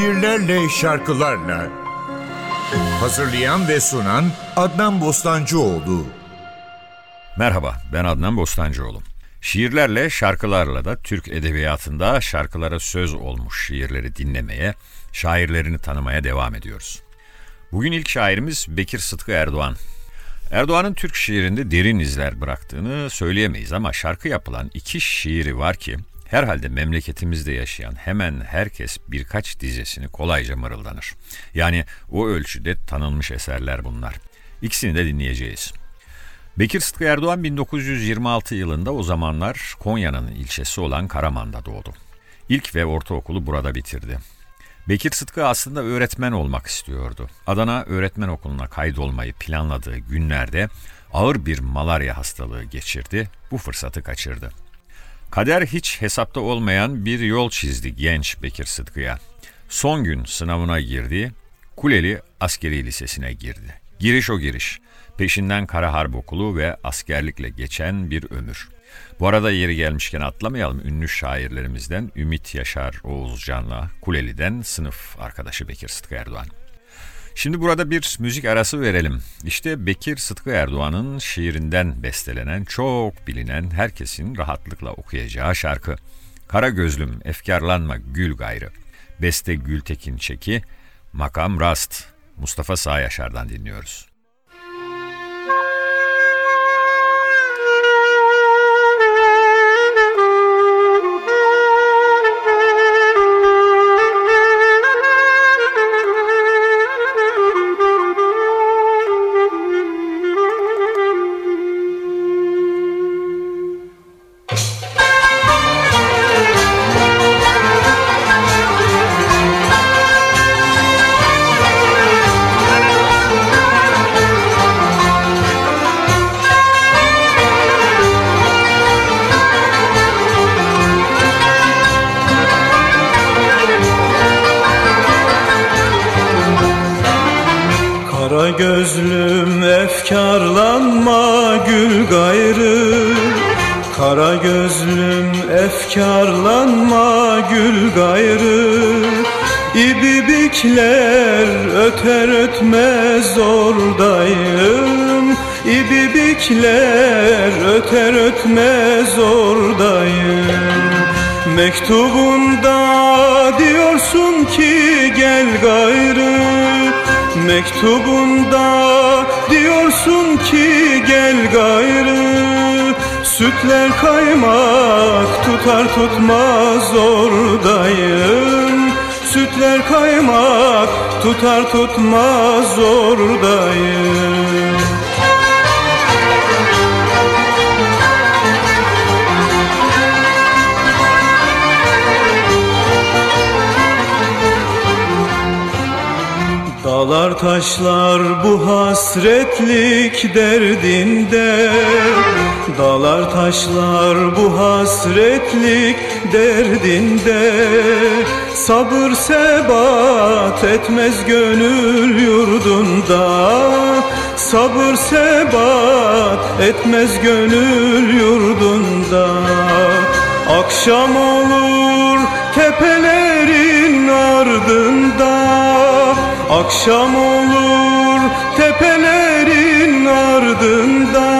şiirlerle, şarkılarla. Hazırlayan ve sunan Adnan Bostancıoğlu. Merhaba, ben Adnan Bostancıoğlu. Şiirlerle, şarkılarla da Türk edebiyatında şarkılara söz olmuş şiirleri dinlemeye, şairlerini tanımaya devam ediyoruz. Bugün ilk şairimiz Bekir Sıtkı Erdoğan. Erdoğan'ın Türk şiirinde derin izler bıraktığını söyleyemeyiz ama şarkı yapılan iki şiiri var ki herhalde memleketimizde yaşayan hemen herkes birkaç dizesini kolayca mırıldanır. Yani o ölçüde tanınmış eserler bunlar. İkisini de dinleyeceğiz. Bekir Sıtkı Erdoğan 1926 yılında o zamanlar Konya'nın ilçesi olan Karaman'da doğdu. İlk ve ortaokulu burada bitirdi. Bekir Sıtkı aslında öğretmen olmak istiyordu. Adana Öğretmen Okulu'na kaydolmayı planladığı günlerde ağır bir malarya hastalığı geçirdi. Bu fırsatı kaçırdı. Kader hiç hesapta olmayan bir yol çizdi genç Bekir Sıtkı'ya. Son gün sınavına girdi, Kuleli Askeri Lisesi'ne girdi. Giriş o giriş. Peşinden Kara Harp Okulu ve askerlikle geçen bir ömür. Bu arada yeri gelmişken atlamayalım ünlü şairlerimizden Ümit Yaşar Oğuzcan'la Kuleli'den sınıf arkadaşı Bekir Sıtkı Erdoğan. Şimdi burada bir müzik arası verelim. İşte Bekir Sıtkı Erdoğan'ın şiirinden bestelenen, çok bilinen, herkesin rahatlıkla okuyacağı şarkı. Kara gözlüm, efkarlanma gül gayrı. Beste Gültekin Çeki, makam rast. Mustafa Sağ Yaşar'dan dinliyoruz. Gözlüm efkarlanma gül gayrı. Kara gözlüm efkarlanma gül gayrı. İbibikler öter ötmez oradayım. İbibikler öter ötmez oradayım. Mektubunda diyorsun ki gel gayrı Mektubunda diyorsun ki gel gayrı Sütler kaymak tutar tutmaz oradayım. Sütler kaymak tutar tutmaz oradayım Dağlar taşlar bu hasretlik derdinde. Dağlar taşlar bu hasretlik derdinde. Sabır sebat etmez gönül yurdunda. Sabır sebat etmez gönül yurdunda. Akşam olur tepelerin ardında Akşam olur tepelerin ardında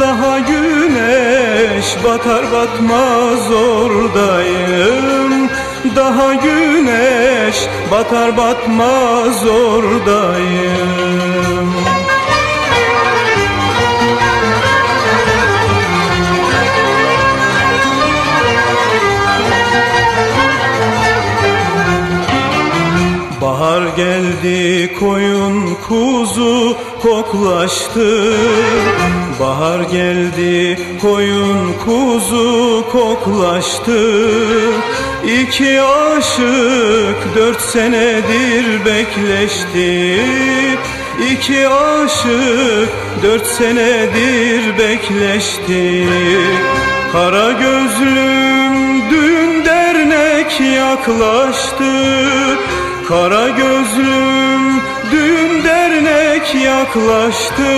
Daha güneş batar batmaz oradayım. Daha güneş batar batmaz oradayım geldi koyun kuzu koklaştı. Bahar geldi koyun kuzu koklaştı. İki aşık dört senedir bekleşti. İki aşık dört senedir bekleşti. Kara gözlüm düğün dernek yaklaştı Kara gözlüm düğün dernek yaklaştı.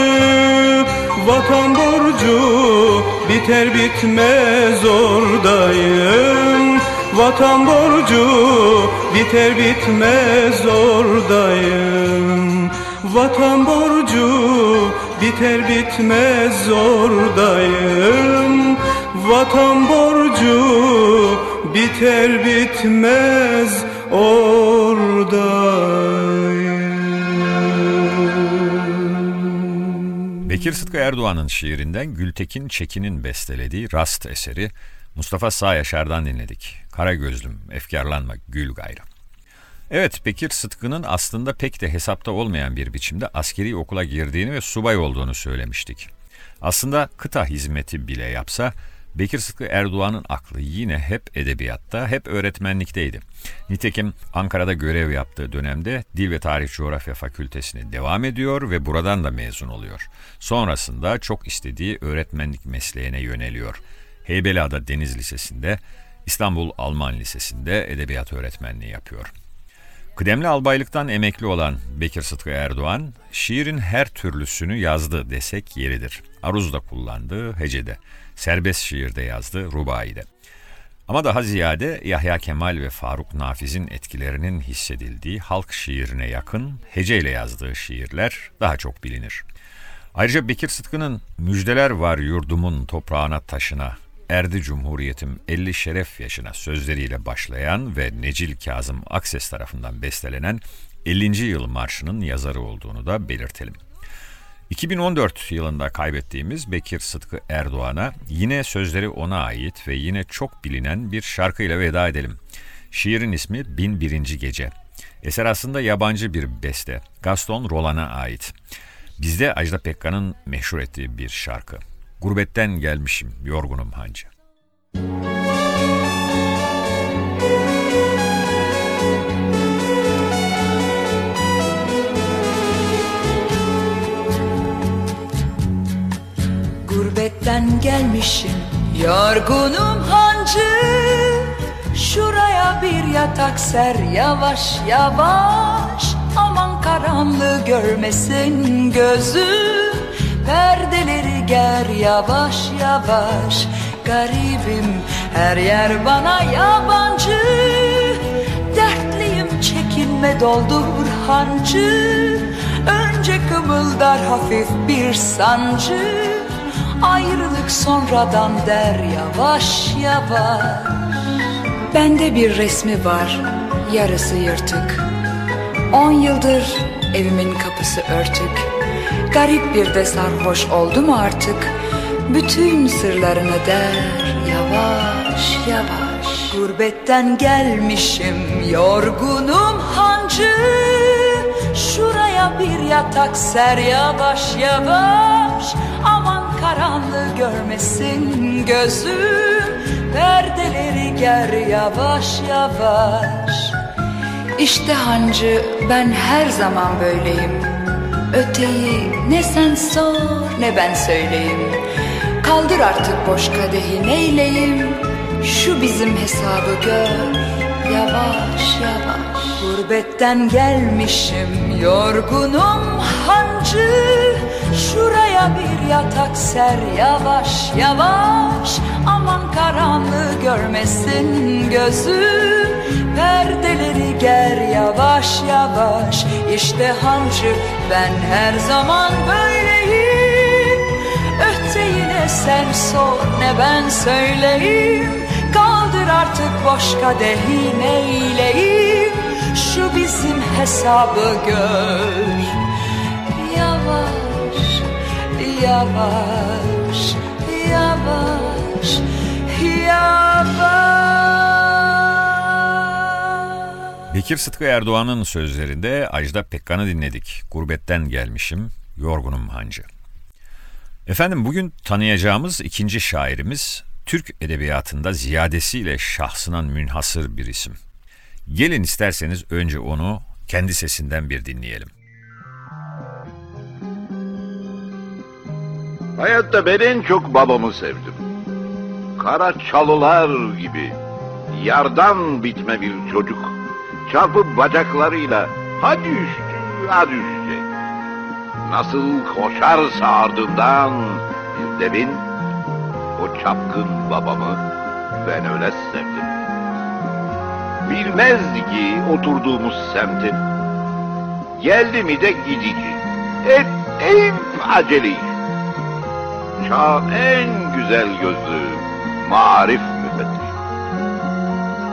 Vatan borcu biter bitmez oradayım. Vatan borcu biter bitmez oradayım. Vatan borcu biter bitmez oradayım. Vatan borcu biter bitmez oradayım Bekir Sıtkı Erdoğan'ın şiirinden Gültekin Çekin'in bestelediği Rast eseri Mustafa Sağ Yaşar'dan dinledik. Kara gözlüm, efkarlanma, gül gayrı. Evet, Bekir Sıtkı'nın aslında pek de hesapta olmayan bir biçimde askeri okula girdiğini ve subay olduğunu söylemiştik. Aslında kıta hizmeti bile yapsa Bekir Sıtkı Erdoğan'ın aklı yine hep edebiyatta, hep öğretmenlikteydi. Nitekim Ankara'da görev yaptığı dönemde Dil ve Tarih Coğrafya Fakültesine devam ediyor ve buradan da mezun oluyor. Sonrasında çok istediği öğretmenlik mesleğine yöneliyor. Heybeliada Deniz Lisesi'nde, İstanbul Alman Lisesi'nde edebiyat öğretmenliği yapıyor. Kıdemli albaylıktan emekli olan Bekir Sıtkı Erdoğan, şiirin her türlüsünü yazdı desek yeridir. Aruz'da kullandı, hecede. Serbest şiirde yazdı, rubaide. Ama daha ziyade Yahya Kemal ve Faruk Nafiz'in etkilerinin hissedildiği halk şiirine yakın heceyle yazdığı şiirler daha çok bilinir. Ayrıca Bekir Sıtkı'nın Müjdeler var yurdumun toprağına taşına, erdi cumhuriyetim 50 şeref yaşına sözleriyle başlayan ve Necil Kazım Akses tarafından bestelenen 50. yıl marşının yazarı olduğunu da belirtelim. 2014 yılında kaybettiğimiz Bekir Sıtkı Erdoğan'a yine sözleri ona ait ve yine çok bilinen bir şarkıyla veda edelim. Şiirin ismi Bin Birinci Gece. Eser aslında yabancı bir beste. Gaston Roland'a ait. Bizde Ajda Pekkan'ın meşhur ettiği bir şarkı. Gurbetten gelmişim, yorgunum hancı. Gurbetten gelmişim. Yorgunum hancı Şuraya bir yatak ser yavaş yavaş. Aman karanlığı görmesin gözüm Perdeleri ger yavaş yavaş. Garibim her yer bana yabancı. Dertliyim çekinme doldur hancı. Önce kımıldar hafif bir sancı Ayrılık sonradan der yavaş yavaş. Bende bir resmi var yarısı yırtık. On yıldır evimin kapısı örtük. Garip bir de sarhoş oldum artık. Bütün sırlarını der yavaş yavaş. Gurbetten gelmişim yorgunum hancı. Şuraya bir yatak ser yavaş yavaş karanlığı görmesin gözüm. Perdeleri ger yavaş yavaş. İşte hancı ben her zaman böyleyim. Öteyi ne sen sor ne ben söyleyeyim. Kaldır artık boş kadehi neyleyim? Şu bizim hesabı gör yavaş yavaş Gurbetten gelmişim yorgunum hancı. Şuraya bir yatak ser yavaş yavaş. Aman karanlığı görmesin gözüm Perdeleri ger yavaş yavaş. İşte hancı ben her zaman böyleyim. Öte ne sen sor ne ben söyleyeyim? Kaldır artık boş kadehi neyleyim hesabı gör Yavaş, yavaş, yavaş, yavaş Bekir Sıtkı Erdoğan'ın sözlerinde Ajda Pekkan'ı dinledik. Gurbetten gelmişim, yorgunum hancı. Efendim bugün tanıyacağımız ikinci şairimiz Türk edebiyatında ziyadesiyle şahsına münhasır bir isim. Gelin isterseniz önce onu kendi sesinden bir dinleyelim. Hayatta ben en çok babamı sevdim. Kara çalılar gibi yardan bitme bir çocuk. Çarpıp bacaklarıyla hadi üstü hadi üstte. Nasıl koşarsa ardından bir devin o çapkın babamı ben öyle sevdim. Bilmezdi ki oturduğumuz semtin. Geldi mi de gidici. Et, hep acele iş. Çağın en güzel gözlü marif müfettiş.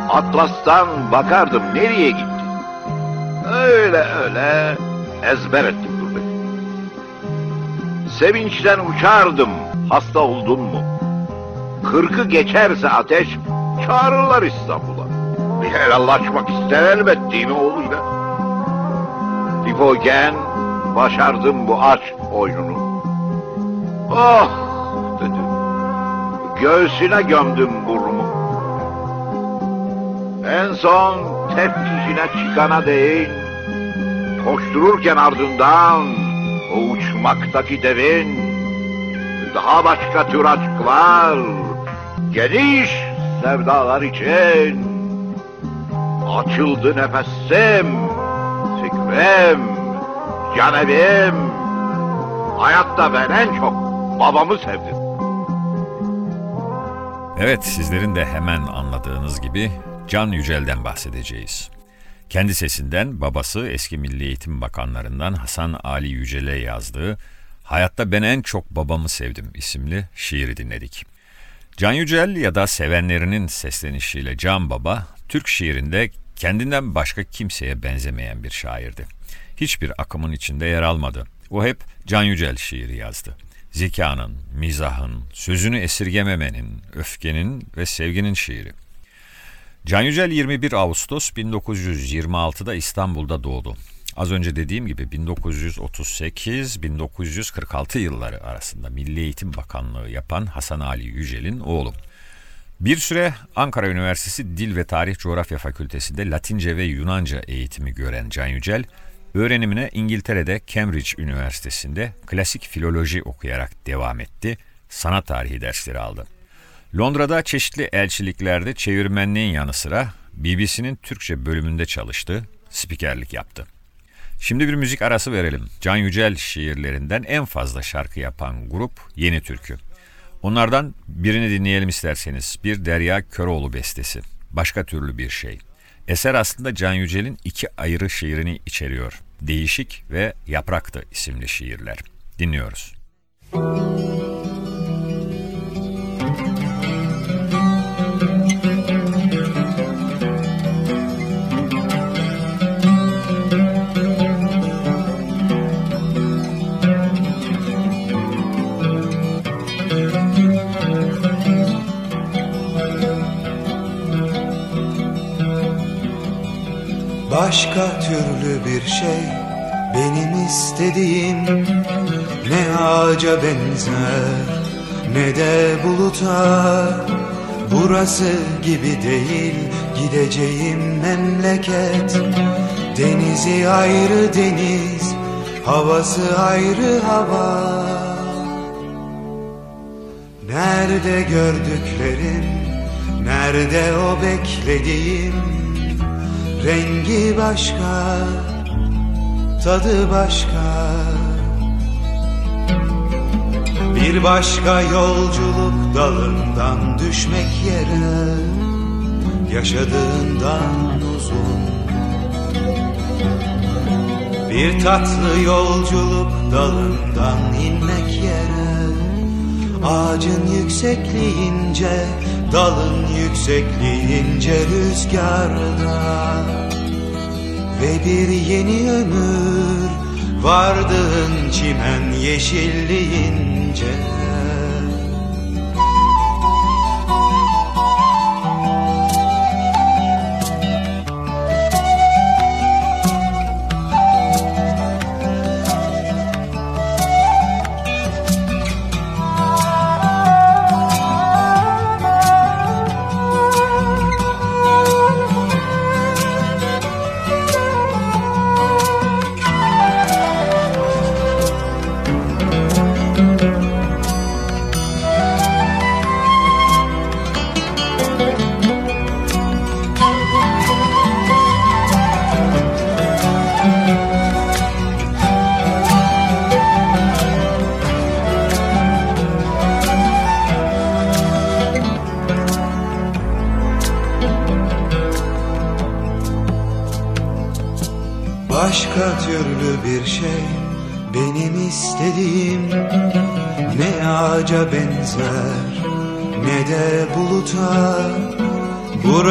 Atlas'tan bakardım nereye gitti. Öyle öyle ezber ettim durmayı. Sevinçten uçardım hasta oldun mu? Kırkı geçerse ateş çağırırlar İstanbul'a. Bir helallaşmak ister elbet değil mi oğluyla? Difogen başardım bu aşk oyununu. Oh dedi. Göğsüne gömdüm burnumu. En son teftişine çıkana değin. Koştururken ardından o uçmaktaki devin daha başka tür aşklar, geniş sevdalar için açıldı nefesim, fikrem, canevim. Hayatta ben en çok babamı sevdim. Evet, sizlerin de hemen anladığınız gibi Can Yücel'den bahsedeceğiz. Kendi sesinden babası eski Milli Eğitim Bakanlarından Hasan Ali Yücel'e yazdığı Hayatta Ben En Çok Babamı Sevdim isimli şiiri dinledik. Can Yücel ya da sevenlerinin seslenişiyle Can Baba, Türk şiirinde kendinden başka kimseye benzemeyen bir şairdi. Hiçbir akımın içinde yer almadı. O hep Can Yücel şiiri yazdı. Zekanın, mizahın, sözünü esirgememenin, öfkenin ve sevginin şiiri. Can Yücel 21 Ağustos 1926'da İstanbul'da doğdu. Az önce dediğim gibi 1938-1946 yılları arasında Milli Eğitim Bakanlığı yapan Hasan Ali Yücel'in oğlu. Bir süre Ankara Üniversitesi Dil ve Tarih Coğrafya Fakültesi'nde Latince ve Yunanca eğitimi gören Can Yücel, öğrenimine İngiltere'de Cambridge Üniversitesi'nde klasik filoloji okuyarak devam etti, sanat tarihi dersleri aldı. Londra'da çeşitli elçiliklerde çevirmenliğin yanı sıra BBC'nin Türkçe bölümünde çalıştı, spikerlik yaptı. Şimdi bir müzik arası verelim. Can Yücel şiirlerinden en fazla şarkı yapan grup Yeni Türkü. Onlardan birini dinleyelim isterseniz. Bir Derya Köroğlu bestesi. Başka türlü bir şey. Eser aslında Can Yücel'in iki ayrı şiirini içeriyor. Değişik ve Yapraktı isimli şiirler. Dinliyoruz. Başka türlü bir şey benim istediğim Ne ağaca benzer ne de buluta. Burası gibi değil gideceğim memleket. Denizi ayrı deniz, havası ayrı hava. Nerede gördüklerim, nerede o beklediğim Rengi başka, tadı başka. Bir başka yolculuk dalından düşmek yere Yaşadığından uzun. Bir tatlı yolculuk dalından inmek yere Ağacın yüksekliğince, dalın yüksekliğince rüzgarda. Ve bir yeni ömür vardığın çimen yeşilliğince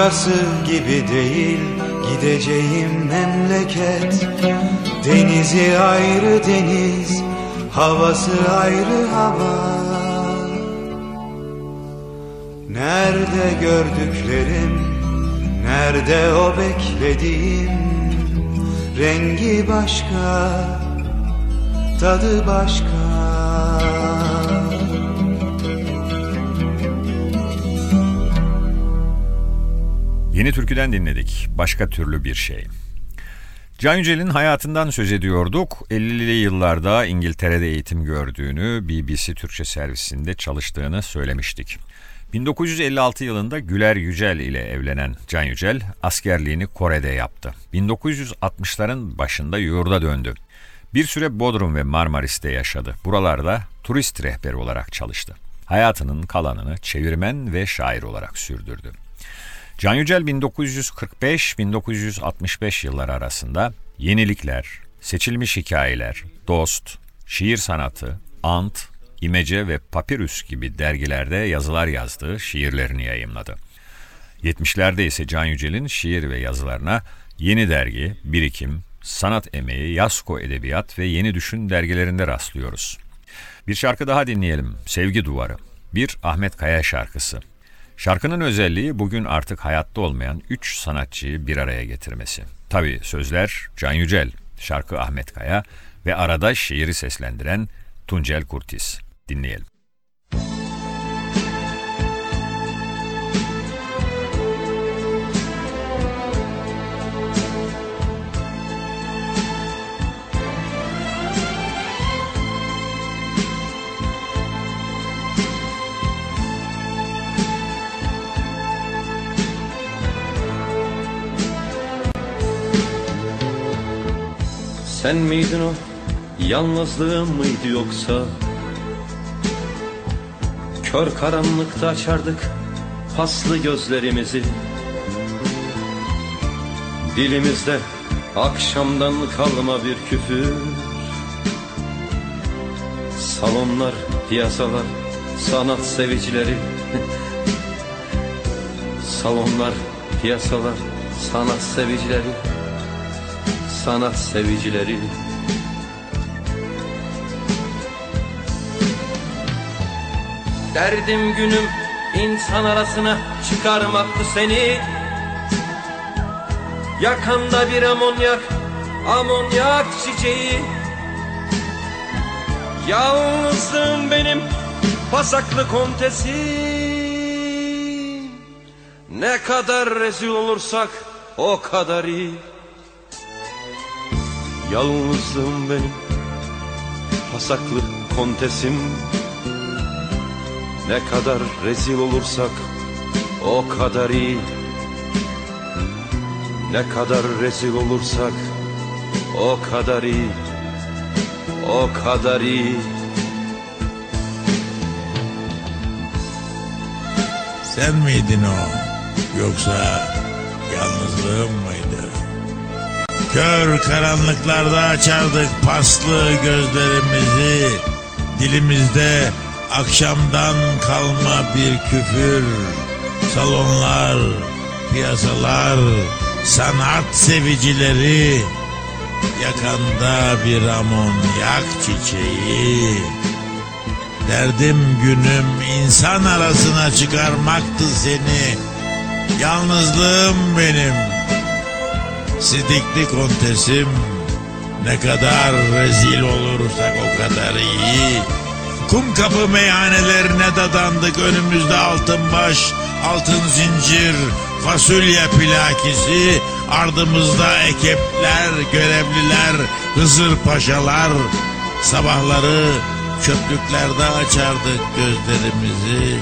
Burası gibi değil gideceğim memleket. Denizi ayrı deniz havası ayrı hava. Nerede gördüklerim Nerede o beklediğim? Rengi başka Tadı başka Yeni türküden dinledik. Başka türlü bir şey. Can Yücel'in hayatından söz ediyorduk. 50'li yıllarda İngiltere'de eğitim gördüğünü, BBC Türkçe servisinde çalıştığını söylemiştik. 1956 yılında Güler Yücel ile evlenen Can Yücel askerliğini Kore'de yaptı. 1960'ların başında yurda döndü. Bir süre Bodrum ve Marmaris'te yaşadı. Buralarda turist rehberi olarak çalıştı. Hayatının kalanını çevirmen ve şair olarak sürdürdü. Can Yücel 1945-1965 yılları arasında Yenilikler, Seçilmiş Hikayeler, Dost, Şiir Sanatı, Ant, İmece ve Papirüs gibi dergilerde yazılar yazdığı şiirlerini yayımladı. 70'lerde ise Can Yücel'in şiir ve yazılarına Yeni Dergi, Birikim, Sanat Emeği, Yasko Edebiyat ve Yeni Düşün dergilerinde rastlıyoruz. Bir şarkı daha dinleyelim. Sevgi Duvarı. Bir Ahmet Kaya şarkısı. Şarkının özelliği bugün artık hayatta olmayan üç sanatçıyı bir araya getirmesi. Tabi sözler Can Yücel, şarkı Ahmet Kaya ve arada şiiri seslendiren Tuncel Kurtiz. Dinleyelim. Sen miydin o yalnızlığım mıydı yoksa? Kör karanlıkta açardık paslı gözlerimizi. Dilimizde akşamdan kalma bir küfür. Salonlar, piyasalar, sanat sevicileri. Salonlar, piyasalar, sanat sevicileri sanat sevicileri. Derdim günüm insan arasına çıkarmaktı seni. Yakanda bir amonyak, amonyak çiçeği. Yalnızlığım benim pasaklı kontesim Ne kadar rezil olursak o kadar iyi Yalnızlığım benim. Pasaklı kontesim. Ne kadar rezil olursak O kadar iyi. Ne kadar rezil olursak O kadar iyi. O kadar iyi. Sen miydin o? Yoksa yalnızlığım mıydı? Kör karanlıklarda açardık paslı gözlerimizi. Dilimizde akşamdan kalma bir küfür. Salonlar, piyasalar, sanat sevicileri. Yakanda bir amonyak çiçeği. Derdim günüm insan arasına çıkarmaktı seni. Yalnızlığım benim. Sidikli kontesim. Ne kadar rezil olursak o kadar iyi. Kum kapı meyhanelerine dadandık önümüzde altın baş, altın zincir, fasulye plakisi, ardımızda ekipler, görevliler, Hızır paşalar, sabahları çöplüklerde açardık gözlerimizi.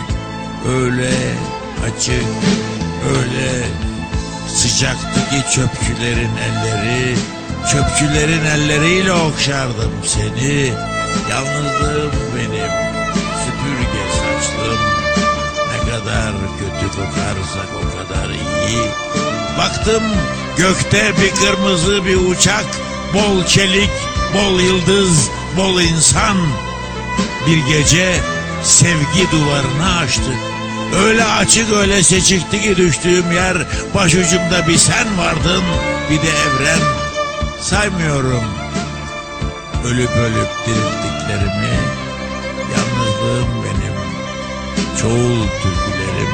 Öyle açık, öyle sıcaktı ki çöpçülerin elleri. Çöpçülerin elleriyle okşardım seni. Yalnızlığım benim, süpürge saçlım. Ne kadar kötü kokarsak o kadar iyi. Baktım gökte bir kırmızı bir uçak bol çelik, bol yıldız, bol insan. Bir gece sevgi duvarını açtık. Öyle açık öyle seçikti ki düştüğüm yer. Başucumda bir sen vardın bir de evren. Saymıyorum ölüp ölüp dirilttiklerimi. Yalnızlığım benim çoğul türkülerim.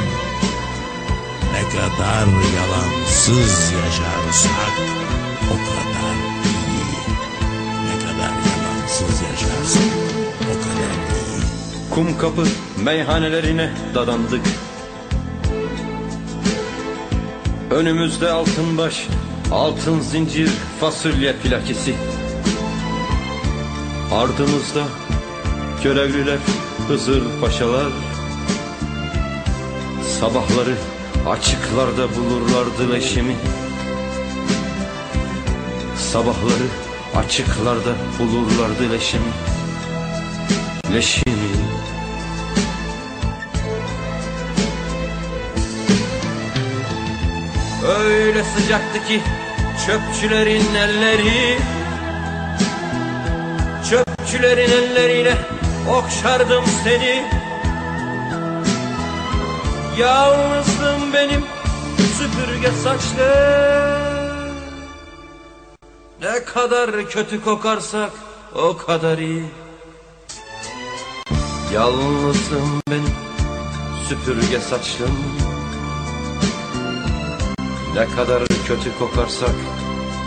Ne kadar yalansız yaşarsak o kadar iyi. Ne kadar yalansız yaşarsak Kum kapı meyhanelerine dadandık. Önümüzde altın baş, altın zincir, fasulye plakisi. Ardımızda görevliler, Hızır paşalar. Sabahları açıklarda bulurlardı leşimi Sabahları açıklarda bulurlardı leşimi Leşimi Öyle sıcaktı ki çöpçülerin elleri Çöpçülerin elleriyle okşardım seni. Yalnızdım benim süpürge saçlı. Ne kadar kötü kokarsak o kadar iyi. Yalnızım benim süpürge saçlım Ne kadar kötü kokarsak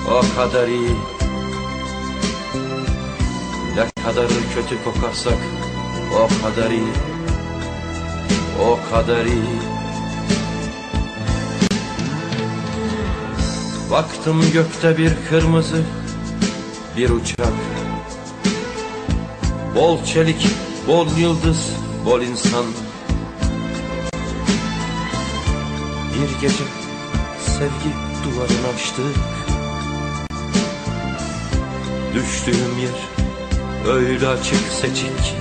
o kadar iyi. Ne kadar kötü kokarsak o kadar iyi. O kadar iyi. Baktım gökte bir kırmızı bir uçak. Bol çelik, bol yıldız, bol insan. Bir gece sevgi duvarını açtık Düştüğüm yer öyle açık seçik.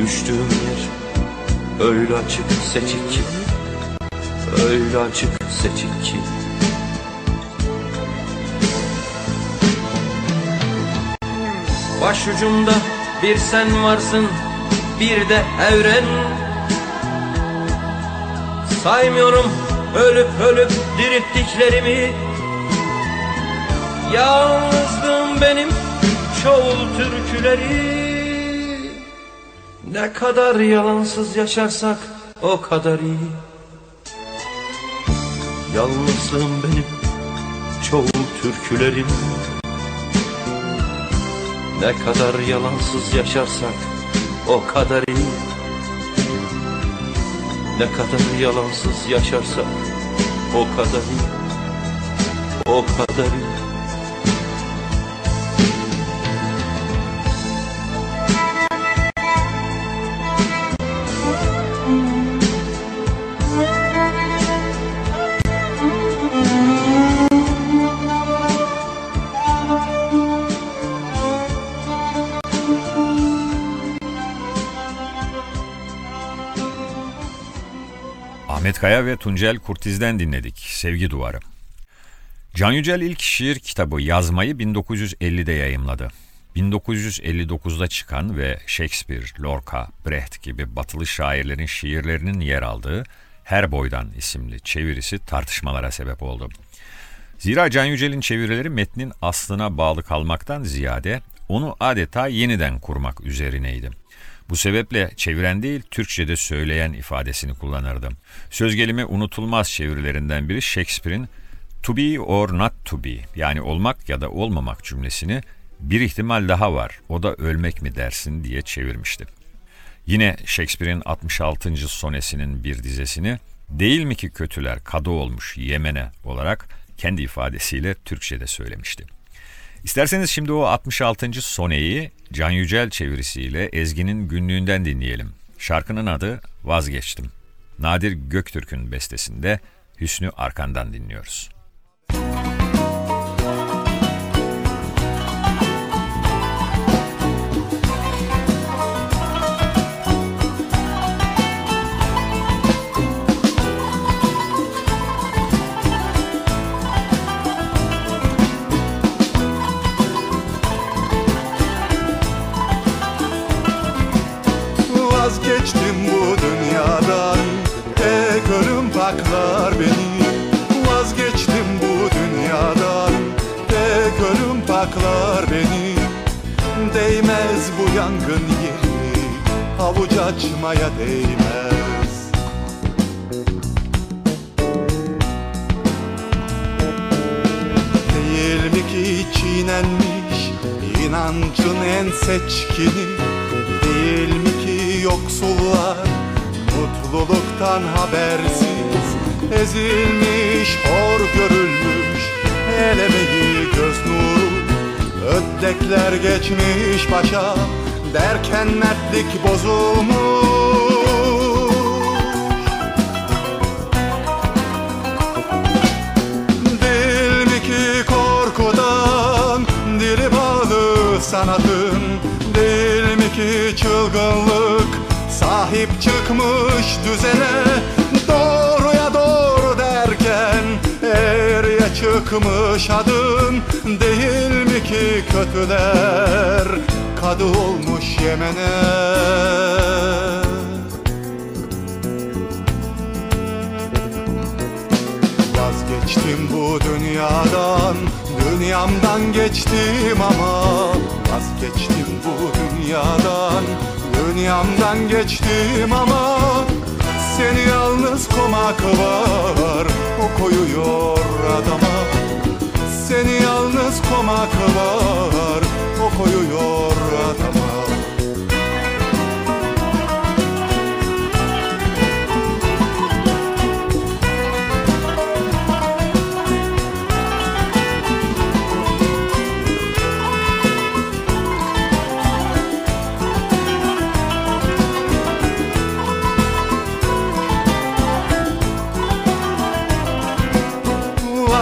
Düştüğüm yer öyle açık seçik. Öyle açık seçik. Ki Başucumda bir sen varsın bir de evren Saymıyorum ölüp ölüp dirilttiklerimi. Yalnızlığım benim çoğul türküleri. Ne kadar yalansız yaşarsak o kadar iyi. Yalnızlığım benim çoğul türkülerim. Ne kadar yalansız yaşarsak o kadar iyi Ne kadar yalansız yaşarsak o kadar iyi O kadar iyi Ahmet Kaya ve Tuncel Kurtiz'den dinledik Sevgi Duvarı. Can Yücel ilk şiir kitabı Yazmayı 1950'de yayımladı. 1959'da çıkan ve Shakespeare, Lorca, Brecht gibi batılı şairlerin şiirlerinin yer aldığı Her Boydan isimli çevirisi tartışmalara sebep oldu. Zira Can Yücel'in çevirileri metnin aslına bağlı kalmaktan ziyade onu adeta yeniden kurmak üzerineydi. Bu sebeple çeviren değil Türkçe'de söyleyen ifadesini kullanırdım. Söz gelimi unutulmaz çevirilerinden biri Shakespeare'in to be or not to be yani olmak ya da olmamak cümlesini bir ihtimal daha var o da ölmek mi dersin diye çevirmişti. Yine Shakespeare'in 66. sonesinin bir dizesini değil mi ki kötüler kadı olmuş Yemen'e olarak kendi ifadesiyle Türkçe'de söylemişti. İsterseniz şimdi o 66. soneyi Can Yücel çevirisiyle Ezgi'nin günlüğünden dinleyelim. Şarkının adı Vazgeçtim. Nadir Göktürk'ün bestesinde Hüsnü Arkan'dan dinliyoruz. paklar sanatın Değil mi ki çılgınlık sahip çıkmış düzene? Doğruya doğru derken eğriye çıkmış adın Değil mi ki kötüler? Kadı olmuş Yemen'e. Vazgeçtim bu dünyadan Dünyamdan geçtim ama Vazgeçtim bu dünyadan. Dünyamdan geçtim ama Seni yalnız komak var O koyuyor adama. Seni yalnız komak var O koyuyor adama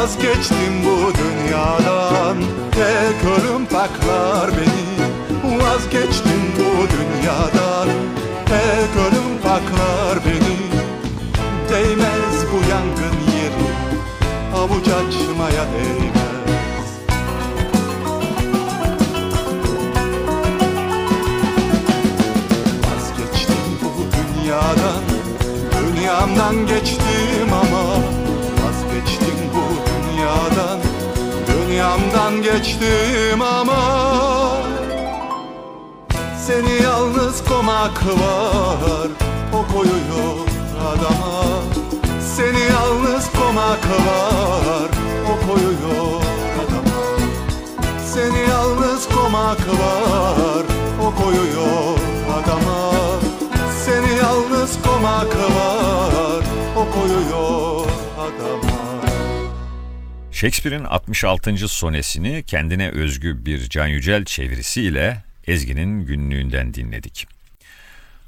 Vazgeçtim bu dünyadan. Tek ölüm paklar beni. Vazgeçtim bu dünyadan. Tek ölüm paklar beni. Değmez bu yangın yeri. Avuç açmaya değmez. Vazgeçtim bu dünyadan. Dünyamdan geçtim Dünyamdan geçtim ama Seni yalnız komak var. O koyuyor adama. Seni yalnız komak var. O koyuyor adama. Seni yalnız komak var. O koyuyor adama. Seni yalnız komak var. O koyuyor adama Shakespeare'in 66. sonesini kendine özgü bir Can Yücel çevirisiyle Ezgi'nin günlüğünden dinledik.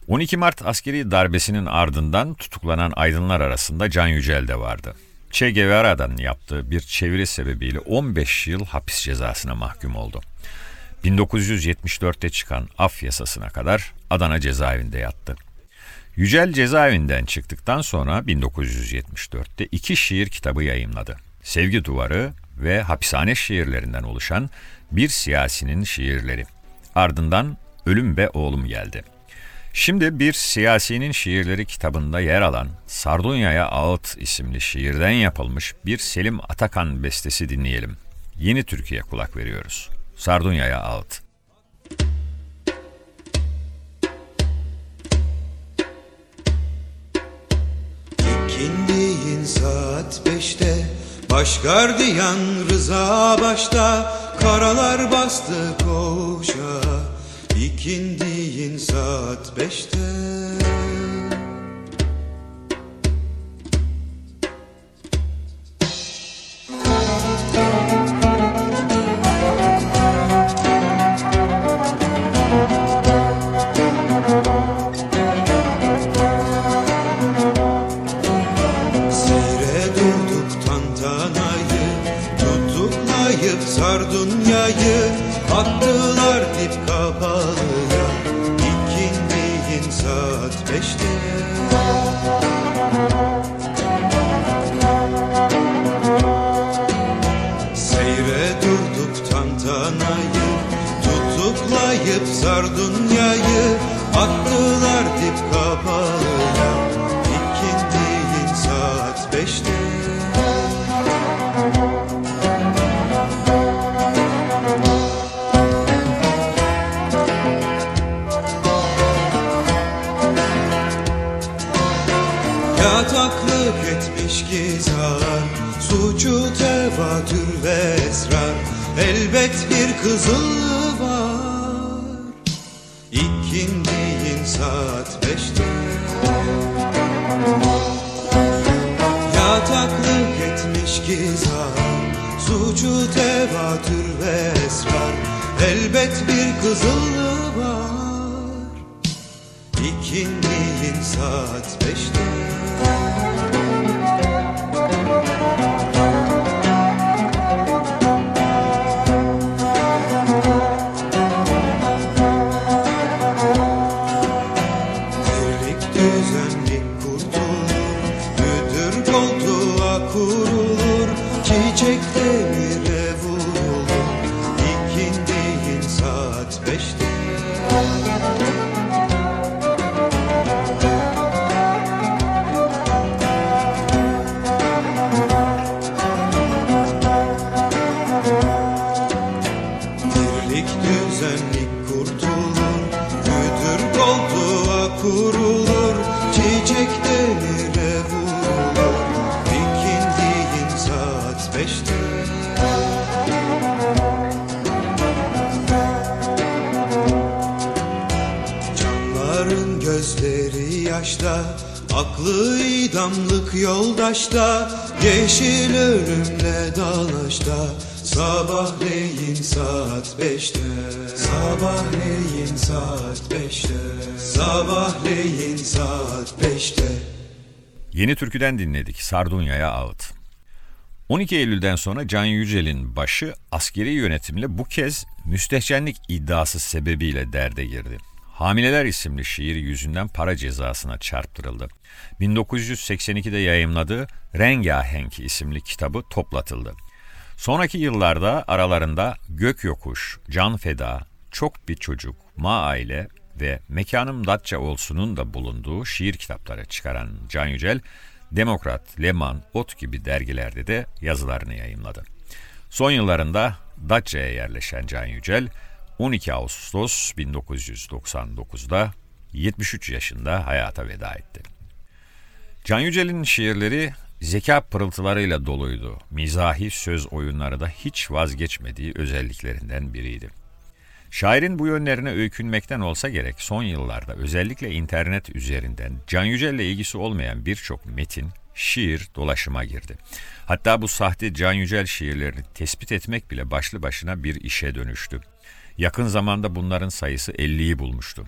12 Mart askeri darbesinin ardından tutuklanan aydınlar arasında Can Yücel de vardı. Che Guevara'dan yaptığı bir çeviri sebebiyle 15 yıl hapis cezasına mahkum oldu. 1974'te çıkan af yasasına kadar Adana cezaevinde yattı. Yücel cezaevinden çıktıktan sonra 1974'te iki şiir kitabı yayımladı. Sevgi Duvarı ve hapishane şiirlerinden oluşan bir siyasinin şiirleri. Ardından Ölüm be Oğlum geldi. Şimdi bir siyasinin şiirleri kitabında yer alan Sardunya'ya Ağıt isimli şiirden yapılmış bir Selim Atakan bestesi dinleyelim. Yeni Türkiye kulak veriyoruz. Sardunya'ya Ağıt. İkindiğin saat beşte Baş gardiyan Rıza başta Karalar bastı koşa. İkindiğin saat beşte Kızıllığı var. İkindiğin saat beşte. Yataklık etmiş gizar Suçu tevatür ve esrar. Elbet bir kızıllığı var. İkindiğin saat beşte Aklı idamlık yoldaşta Yeşil ölümle dalaşta Sabahleyin saat beşte Sabahleyin saat beşte Sabahleyin saat beşte Yeni türküden dinledik Sardunya'ya ağıt. 12 Eylül'den sonra Can Yücel'in başı askeri yönetimle bu kez müstehcenlik iddiası sebebiyle derde girdi. Hamileler isimli şiir yüzünden para cezasına çarptırıldı. 1982'de yayımladığı Rengahenk isimli kitabı toplatıldı. Sonraki yıllarda aralarında Gök Yokuş, Can Feda, Çok Bir Çocuk, Ma Aile ve Mekanım Datça Olsun'un da bulunduğu şiir kitapları çıkaran Can Yücel, Demokrat, Leman, Ot gibi dergilerde de yazılarını yayımladı. Son yıllarında Datça'ya yerleşen Can Yücel, 12 Ağustos 1999'da 73 yaşında hayata veda etti. Can Yücel'in şiirleri zeka pırıltılarıyla doluydu. Mizahi söz oyunları da hiç vazgeçmediği özelliklerinden biriydi. Şairin bu yönlerine öykünmekten olsa gerek son yıllarda özellikle internet üzerinden Can Yücel'le ilgisi olmayan birçok metin, şiir dolaşıma girdi. Hatta bu sahte Can Yücel şiirlerini tespit etmek bile başlı başına bir işe dönüştü. Yakın zamanda bunların sayısı 50'yi bulmuştu.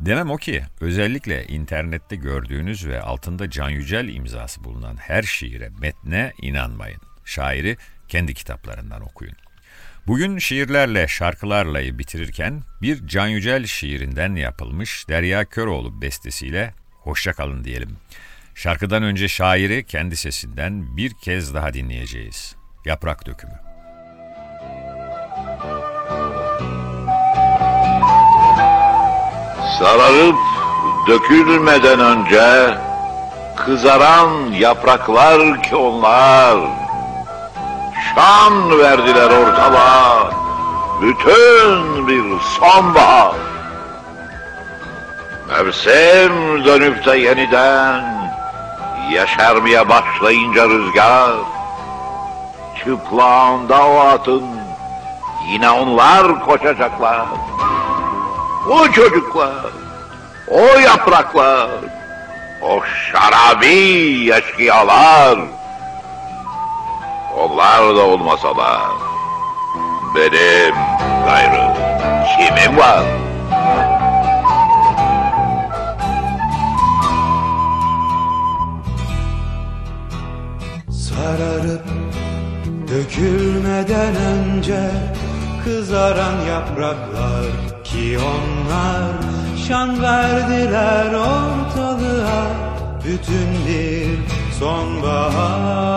Demem o ki özellikle internette gördüğünüz ve altında Can Yücel imzası bulunan her şiire, metne inanmayın. Şairi kendi kitaplarından okuyun. Bugün şiirlerle, şarkılarlayı bitirirken bir Can Yücel şiirinden yapılmış Derya Köroğlu bestesiyle hoşça kalın diyelim. Şarkıdan önce şairi kendi sesinden bir kez daha dinleyeceğiz. Yaprak dökümü. Sararıp dökülmeden önce kızaran yapraklar ki onlar şan verdiler ortalığa bütün bir sonbahar. Mevsim dönüp de yeniden yeşermeye başlayınca rüzgar çıplağında o atın yine onlar koşacaklar. O çocuklar, o yapraklar, o şarabi eşkıyalar. Onlar da olmasalar benim gayrı kimim var? Sararıp dökülmeden önce Kızaran yapraklar ki onlar Şan verdiler ortalığa Bütün bir sonbahar.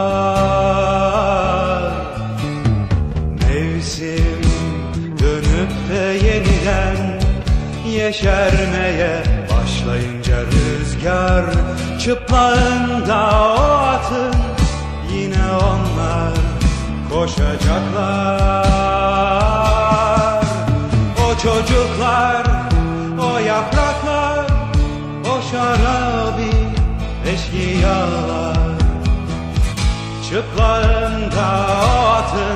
Mevsim dönüp de yeniden Yeşermeye başlayınca rüzgar Çıplağında o atın Yine onlar koşacaklar çocuklar O yapraklar O şarabi eşkıyalar. Çıplağında o atı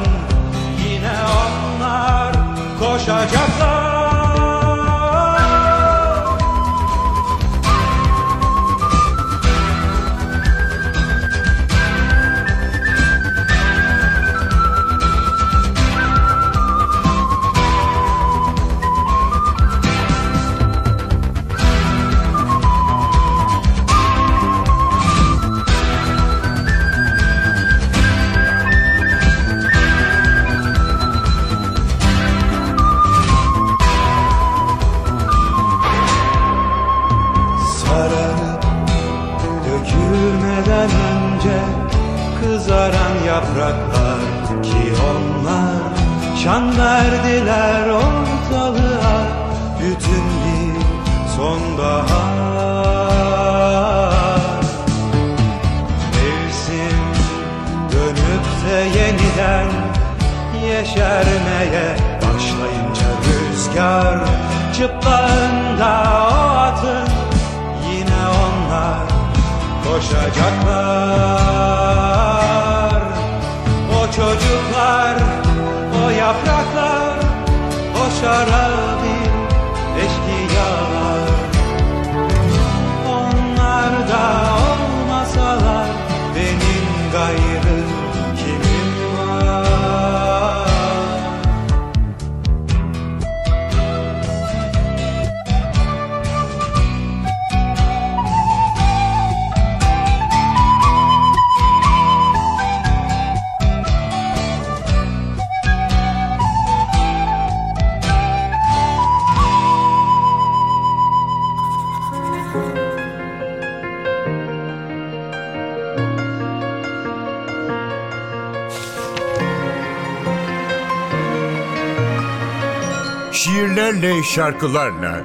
şarkılarla.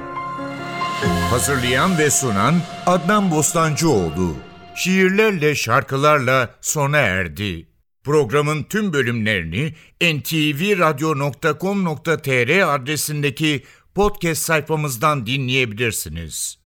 Hazırlayan ve sunan Adnan Bostancıoğlu. Şiirlerle şarkılarla sona erdi. Programın tüm bölümlerini ntvradio.com.tr adresindeki podcast sayfamızdan dinleyebilirsiniz.